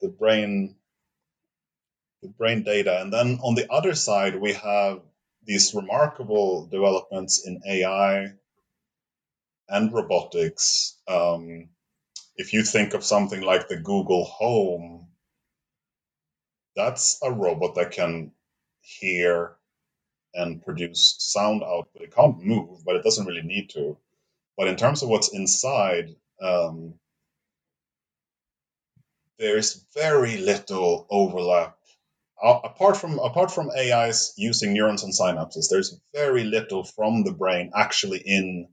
the brain brain data. And then on the other side, we have these remarkable developments in AI and robotics. Um, if you think of something like the Google Home, that's a robot that can hear and produce sound output. It can't move, but it doesn't really need to. But in terms of what's inside, um, there's very little overlap. Uh, apart from apart from AIs using neurons and synapses, there's very little from the brain actually in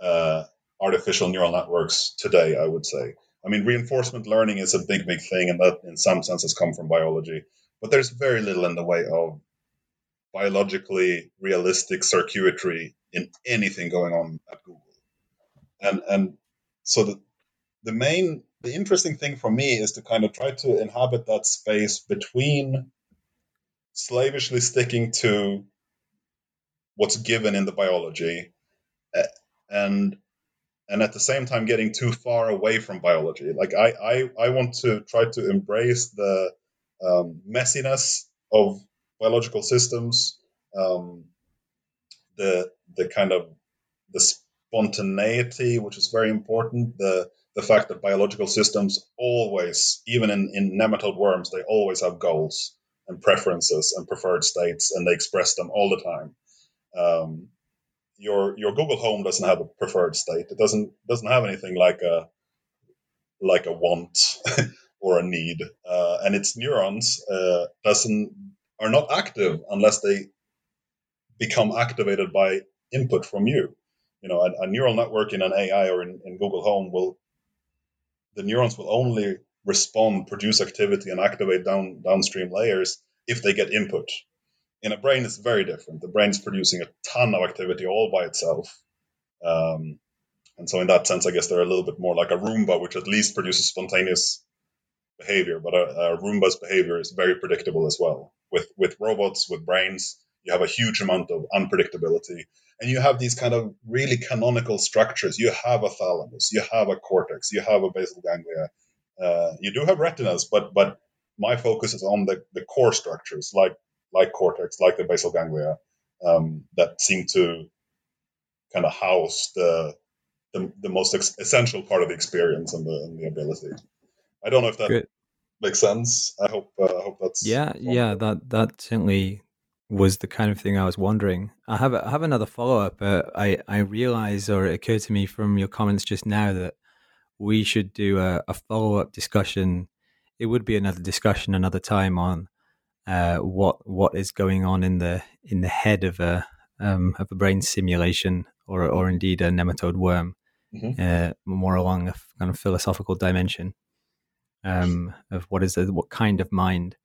uh, artificial neural networks today, I would say. I mean, reinforcement learning is a big, big thing, and that in some senses come from biology. But there's very little in the way of biologically realistic circuitry in anything going on at Google. And and so the the main the interesting thing for me is to kind of try to inhabit that space between slavishly sticking to what's given in the biology eh, and and at the same time getting too far away from biology. Like I, I, I want to try to embrace the um, messiness of biological systems, um, the the kind of the spontaneity, which is very important. The the fact that biological systems always, even in, in nematode worms, they always have goals and preferences and preferred states, and they express them all the time. Um, your your Google Home doesn't have a preferred state. It doesn't doesn't have anything like a like a want or a need, uh, and its neurons uh, doesn't are not active unless they become activated by input from you. You know, a, a neural network in an AI or in, in Google Home will the neurons will only respond, produce activity, and activate down downstream layers if they get input in a brain it's very different the brain's producing a ton of activity all by itself um, And so, in that sense, I guess they're a little bit more like a Roomba, which at least produces spontaneous behavior. But a, a Roomba's behavior is very predictable as well. With with robots with brains, you have a huge amount of unpredictability, and you have these kind of really canonical structures. You have a thalamus, you have a cortex, you have a basal ganglia. Uh, you do have retinas, but but my focus is on the, the core structures like like cortex, like the basal ganglia, um, that seem to kind of house the the, the most ex- essential part of the experience and the, and the ability. I don't know if that Good. makes sense. I hope uh, I hope that's yeah yeah that that certainly was the kind of thing I was wondering. I have I have another follow up. Uh, I I realize or it occurred to me from your comments just now that we should do a, a follow up discussion. It would be another discussion another time on uh, what what is going on in the in the head of a um, of a brain simulation or or indeed a nematode worm, mm-hmm. uh, more along a kind of philosophical dimension um, of what is the, what kind of mind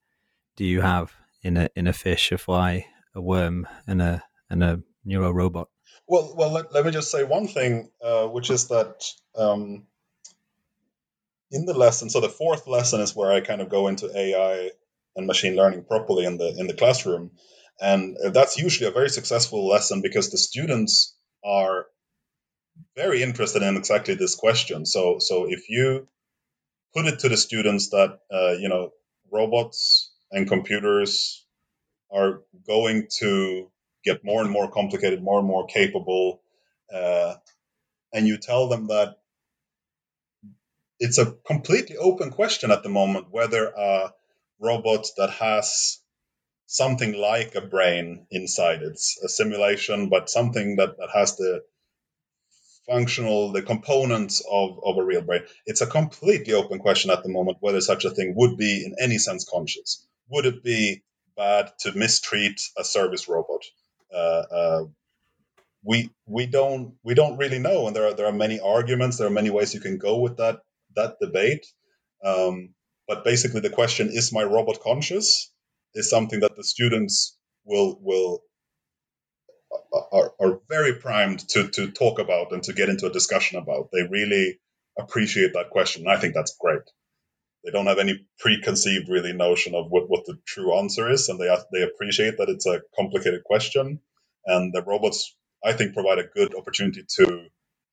do you have in a in a fish, a fly, a worm, and a and a neuro robot. Well, well, let, let me just say one thing, uh, which is that um, in the lesson, so the fourth lesson is where I kind of go into AI and machine learning properly in the in the classroom, and that's usually a very successful lesson because the students are very interested in exactly this question. So, so if you put it to the students that uh, you know robots and computers are going to get more and more complicated, more and more capable, uh, and you tell them that it's a completely open question at the moment whether a robot that has something like a brain inside it's a simulation but something that, that has the functional the components of, of a real brain. It's a completely open question at the moment whether such a thing would be in any sense conscious would it be bad to mistreat a service robot? Uh, uh, we we don't we don't really know, and there are there are many arguments. There are many ways you can go with that that debate. Um, but basically, the question is my robot conscious is something that the students will will uh, are, are very primed to to talk about and to get into a discussion about. They really appreciate that question. I think that's great they don't have any preconceived really notion of what, what the true answer is and they they appreciate that it's a complicated question and the robots i think provide a good opportunity to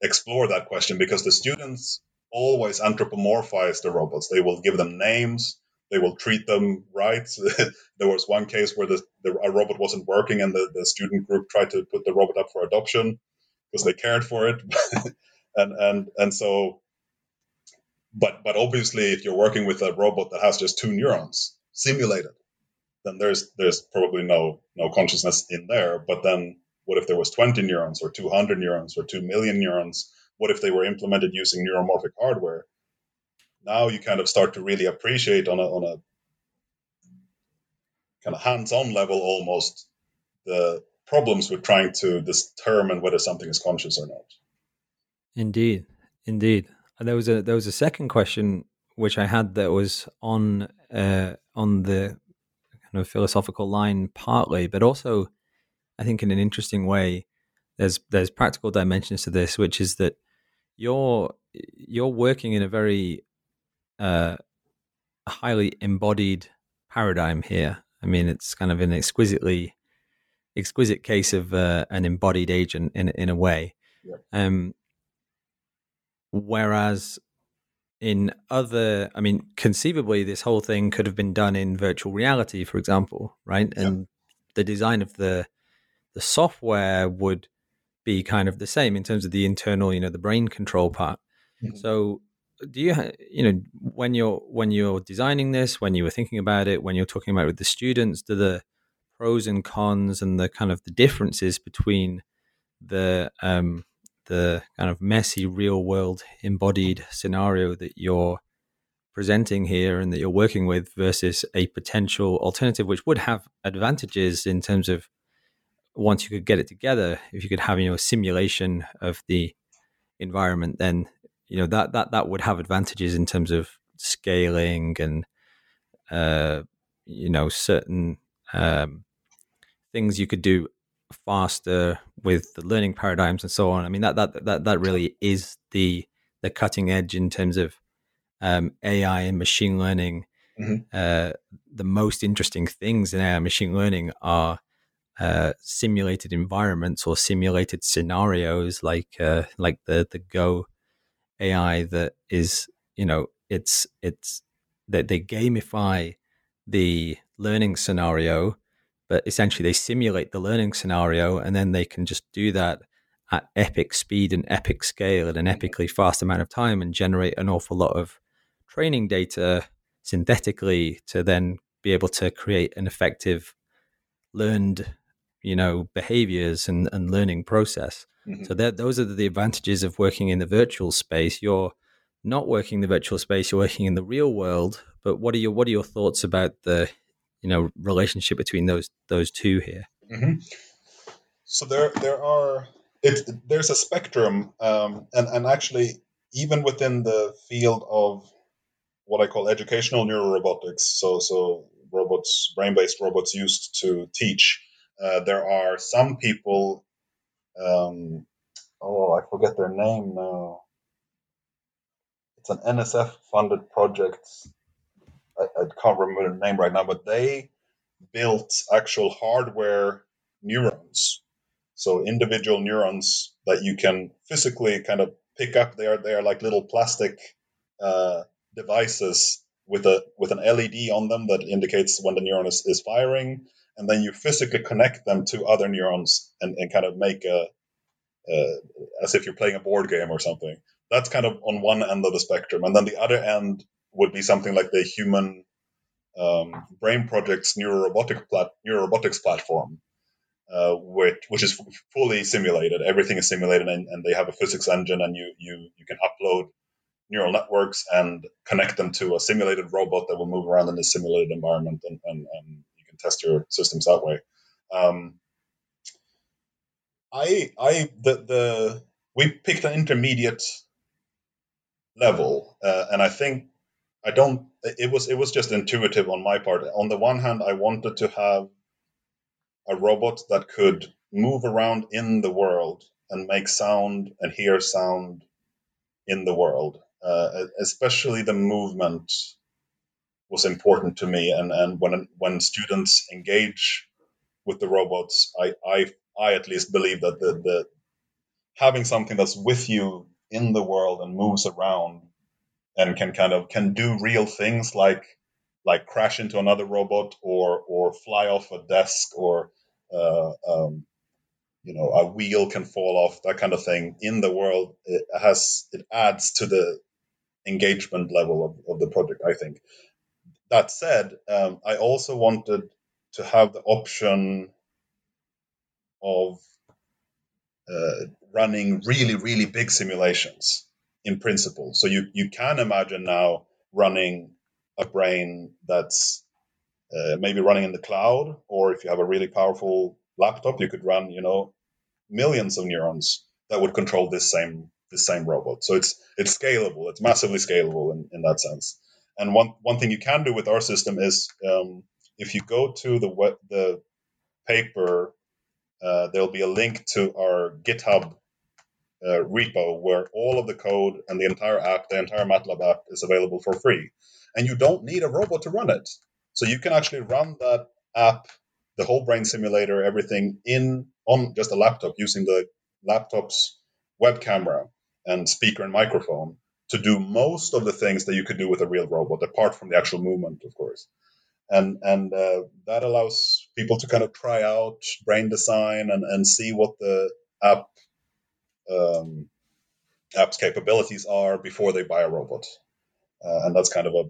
explore that question because the students always anthropomorphize the robots. They will give them names they will treat them right. There was one case where the, the a robot wasn't working and the, the student group tried to put the robot up for adoption because they cared for it. And and and so but but obviously, if you're working with a robot that has just two neurons simulated, then there's there's probably no no consciousness in there. But then, what if there was 20 neurons or 200 neurons or 2 million neurons? What if they were implemented using neuromorphic hardware? Now you kind of start to really appreciate on a on a kind of hands-on level almost the problems with trying to determine whether something is conscious or not. Indeed, indeed. And there was a there was a second question which I had that was on uh, on the kind of philosophical line partly, but also I think in an interesting way. There's there's practical dimensions to this, which is that you're you're working in a very uh, highly embodied paradigm here. I mean, it's kind of an exquisitely exquisite case of uh, an embodied agent in in a way. Yeah. Um, Whereas in other, I mean, conceivably, this whole thing could have been done in virtual reality, for example, right? Yeah. And the design of the the software would be kind of the same in terms of the internal, you know, the brain control part. Mm-hmm. So, do you, you know, when you're when you're designing this, when you were thinking about it, when you're talking about it with the students, do the pros and cons and the kind of the differences between the um, the kind of messy real world embodied scenario that you're presenting here and that you're working with versus a potential alternative which would have advantages in terms of once you could get it together if you could have you know a simulation of the environment then you know that that that would have advantages in terms of scaling and uh you know certain um things you could do faster with the learning paradigms and so on. I mean that that that that really is the the cutting edge in terms of um, AI and machine learning. Mm-hmm. Uh, the most interesting things in AI machine learning are uh, simulated environments or simulated scenarios, like uh, like the the Go AI that is you know it's it's that they gamify the learning scenario but essentially they simulate the learning scenario and then they can just do that at epic speed and epic scale at an epically fast amount of time and generate an awful lot of training data synthetically to then be able to create an effective learned you know behaviors and, and learning process. Mm-hmm. so that those are the advantages of working in the virtual space. You're not working the virtual space you're working in the real world but what are your what are your thoughts about the you know relationship between those those two here. Mm-hmm. so there there are it there's a spectrum um, and and actually even within the field of what i call educational neurorobotics so so robots brain based robots used to teach uh, there are some people um, oh i forget their name now. It's an nsf funded project I, I can't remember the name right now, but they built actual hardware neurons. So individual neurons that you can physically kind of pick up. They are they are like little plastic uh, devices with a with an LED on them that indicates when the neuron is, is firing, and then you physically connect them to other neurons and, and kind of make a uh, as if you're playing a board game or something. That's kind of on one end of the spectrum, and then the other end would be something like the human um, brain project's neurorobotic plat- neurorobotics platform, uh, which which is fully simulated. Everything is simulated, and, and, they have a physics engine, and you you you can upload neural networks and connect them to a simulated robot that will move around in a simulated environment, and, and, and you can test your systems that way. Um, I I the the we picked an intermediate level, uh, and I think I don't. It was it was just intuitive on my part. On the one hand, I wanted to have a robot that could move around in the world and make sound and hear sound in the world. Uh, especially the movement was important to me. And and when when students engage with the robots, I I I at least believe that the the having something that's with you in the world and moves around and can kind of can do real things like like crash into another robot or or fly off a desk or uh, um, you know a wheel can fall off that kind of thing in the world. It has it adds to the engagement level of, of the project i think. That said um, i also wanted to have the option of uh, running really really big simulations in principle. So you you can imagine now running a brain that's uh, maybe running in the cloud, or if you have a really powerful laptop, you could run you know millions of neurons that would control this same this same robot. So it's it's scalable. It's massively scalable in, in that sense. And one one thing you can do with our system is um, if you go to the web, the paper, uh, there'll be a link to our GitHub uh, repo where all of the code and the entire app, the entire MATLAB app, is available for free. And you don't need a robot to run it. So you can actually run that app, the whole brain simulator, everything in on just a laptop using the laptop's web camera and speaker and microphone to do most of the things that you could do with a real robot, apart from the actual movement, of course. And and uh, that allows people to kind of try out brain design and, and see what the app um, app's capabilities are before they buy a robot, uh, and that's kind of a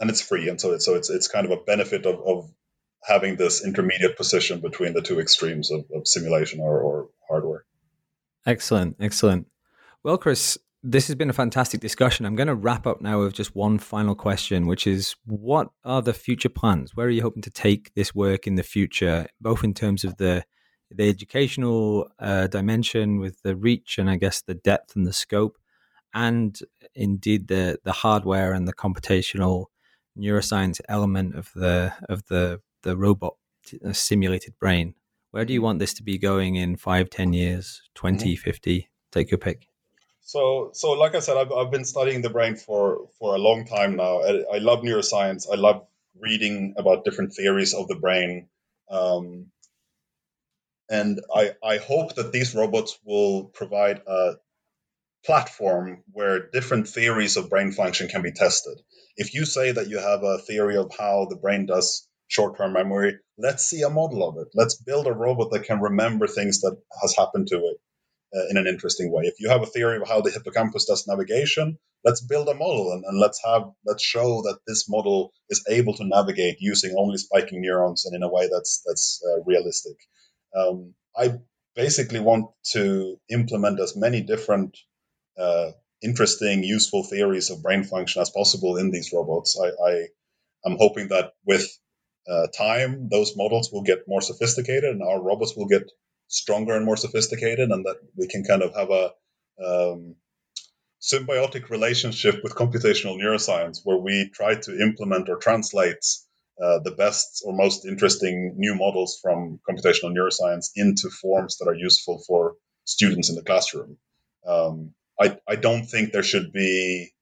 and it's free, and so it's so it's it's kind of a benefit of, of having this intermediate position between the two extremes of, of simulation or, or hardware. Excellent, excellent. Well, Chris, this has been a fantastic discussion. I'm going to wrap up now with just one final question, which is what are the future plans? Where are you hoping to take this work in the future, both in terms of the the educational uh, dimension with the reach and I guess the depth and the scope, and indeed the the hardware and the computational neuroscience element of the of the the robot uh, simulated brain. Where do you want this to be going in five, ten years, 20, mm-hmm. 50? Take your pick. So, so like I said, I've, I've been studying the brain for, for a long time now. I, I love neuroscience. I love reading about different theories of the brain. Um, and I, I hope that these robots will provide a platform where different theories of brain function can be tested. If you say that you have a theory of how the brain does short-term memory, let's see a model of it. Let's build a robot that can remember things that has happened to it uh, in an interesting way. If you have a theory of how the hippocampus does navigation, let's build a model and, and let's have let's show that this model is able to navigate using only spiking neurons and in a way that's that's uh, realistic. Um, I basically want to implement as many different uh, interesting, useful theories of brain function as possible in these robots. I, I am hoping that with uh, time, those models will get more sophisticated and our robots will get stronger and more sophisticated, and that we can kind of have a um, symbiotic relationship with computational neuroscience where we try to implement or translate uh, the best or most interesting new models from computational neuroscience into forms that are useful for students in the classroom. Um, I, I don't think there should be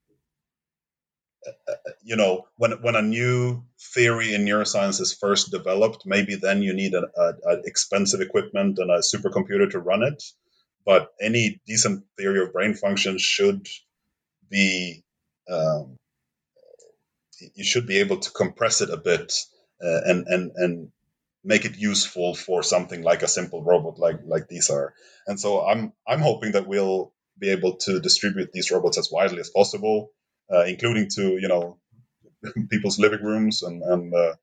you know, when when a new theory in neuroscience is first developed, maybe then you need an expensive equipment and a supercomputer to run it. But any decent theory of brain function should be um, you should be able to compress it a bit uh, and and and make it useful for something like a simple robot like like these are. And so I'm I'm hoping that we'll be able to distribute these robots as widely as possible uh, including to you know people's living rooms and, and uh,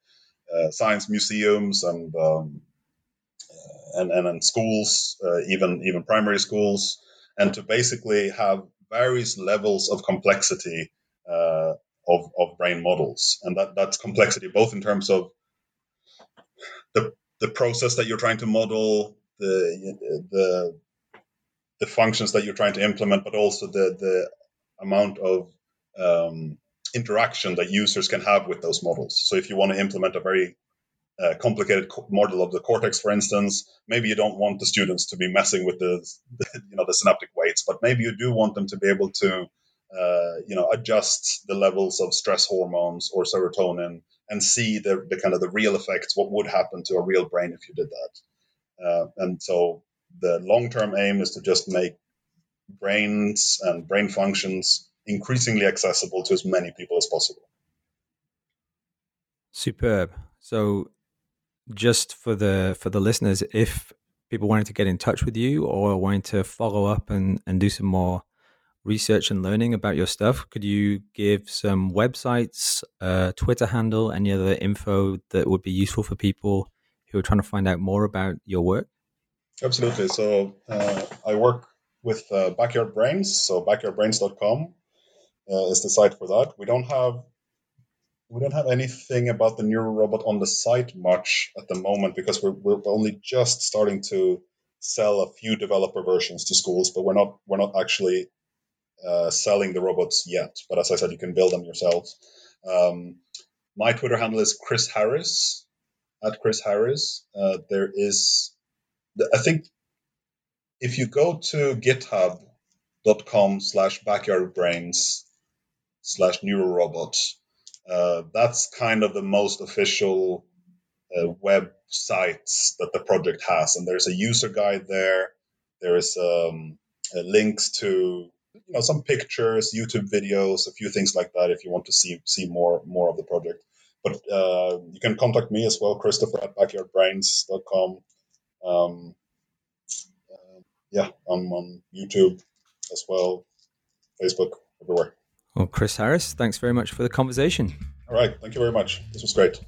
uh, science museums and, um, and, and and schools, even even primary schools, and to basically have various levels of complexity of, of brain models, and that that's complexity both in terms of the the process that you're trying to model, the the the functions that you're trying to implement, but also the the amount of um, interaction that users can have with those models. So if you want to implement a very uh, complicated co- model of the cortex, for instance, maybe you don't want the students to be messing with the, the you know the synaptic weights, but maybe you do want them to be able to uh, you know adjust the levels of stress hormones or serotonin and see the, the kind of the real effects, what would happen to a real brain if you did that. Uh, and so the long term aim is to just make brains and brain functions increasingly accessible to as many people as possible. Superb. So just for the for the listeners, if people wanted to get in touch with you or wanting to follow up and, and do some more research and learning about your stuff, could you give some websites, uh, Twitter handle, any other info that would be useful for people who are trying to find out more about your work? Absolutely. So uh, I work with uh, Backyard Brains, so backyardbrains.com uh, is the site for that. We don't have we don't have anything about the neural robot on the site much at the moment because we're, we're only just starting to sell a few developer versions to schools, but we're not we're not actually uh, selling the robots yet. But as I said, you can build them yourselves. Um, my Twitter handle is Chris Harris at Chris Harris. Uh, there is, I think, if you go to GitHub.com slash backyard brains slash neurorobots. Uh, that's kind of the most official uh, websites that the project has, and there's a user guide there. There is um, uh, links to you know some pictures, YouTube videos, a few things like that if you want to see see more more of the project. But uh, you can contact me as well, Christopher at backyardbrains.com. Um, uh, yeah, I'm on YouTube as well, Facebook, everywhere. Well, Chris Harris, thanks very much for the conversation. All right. Thank you very much. This was great.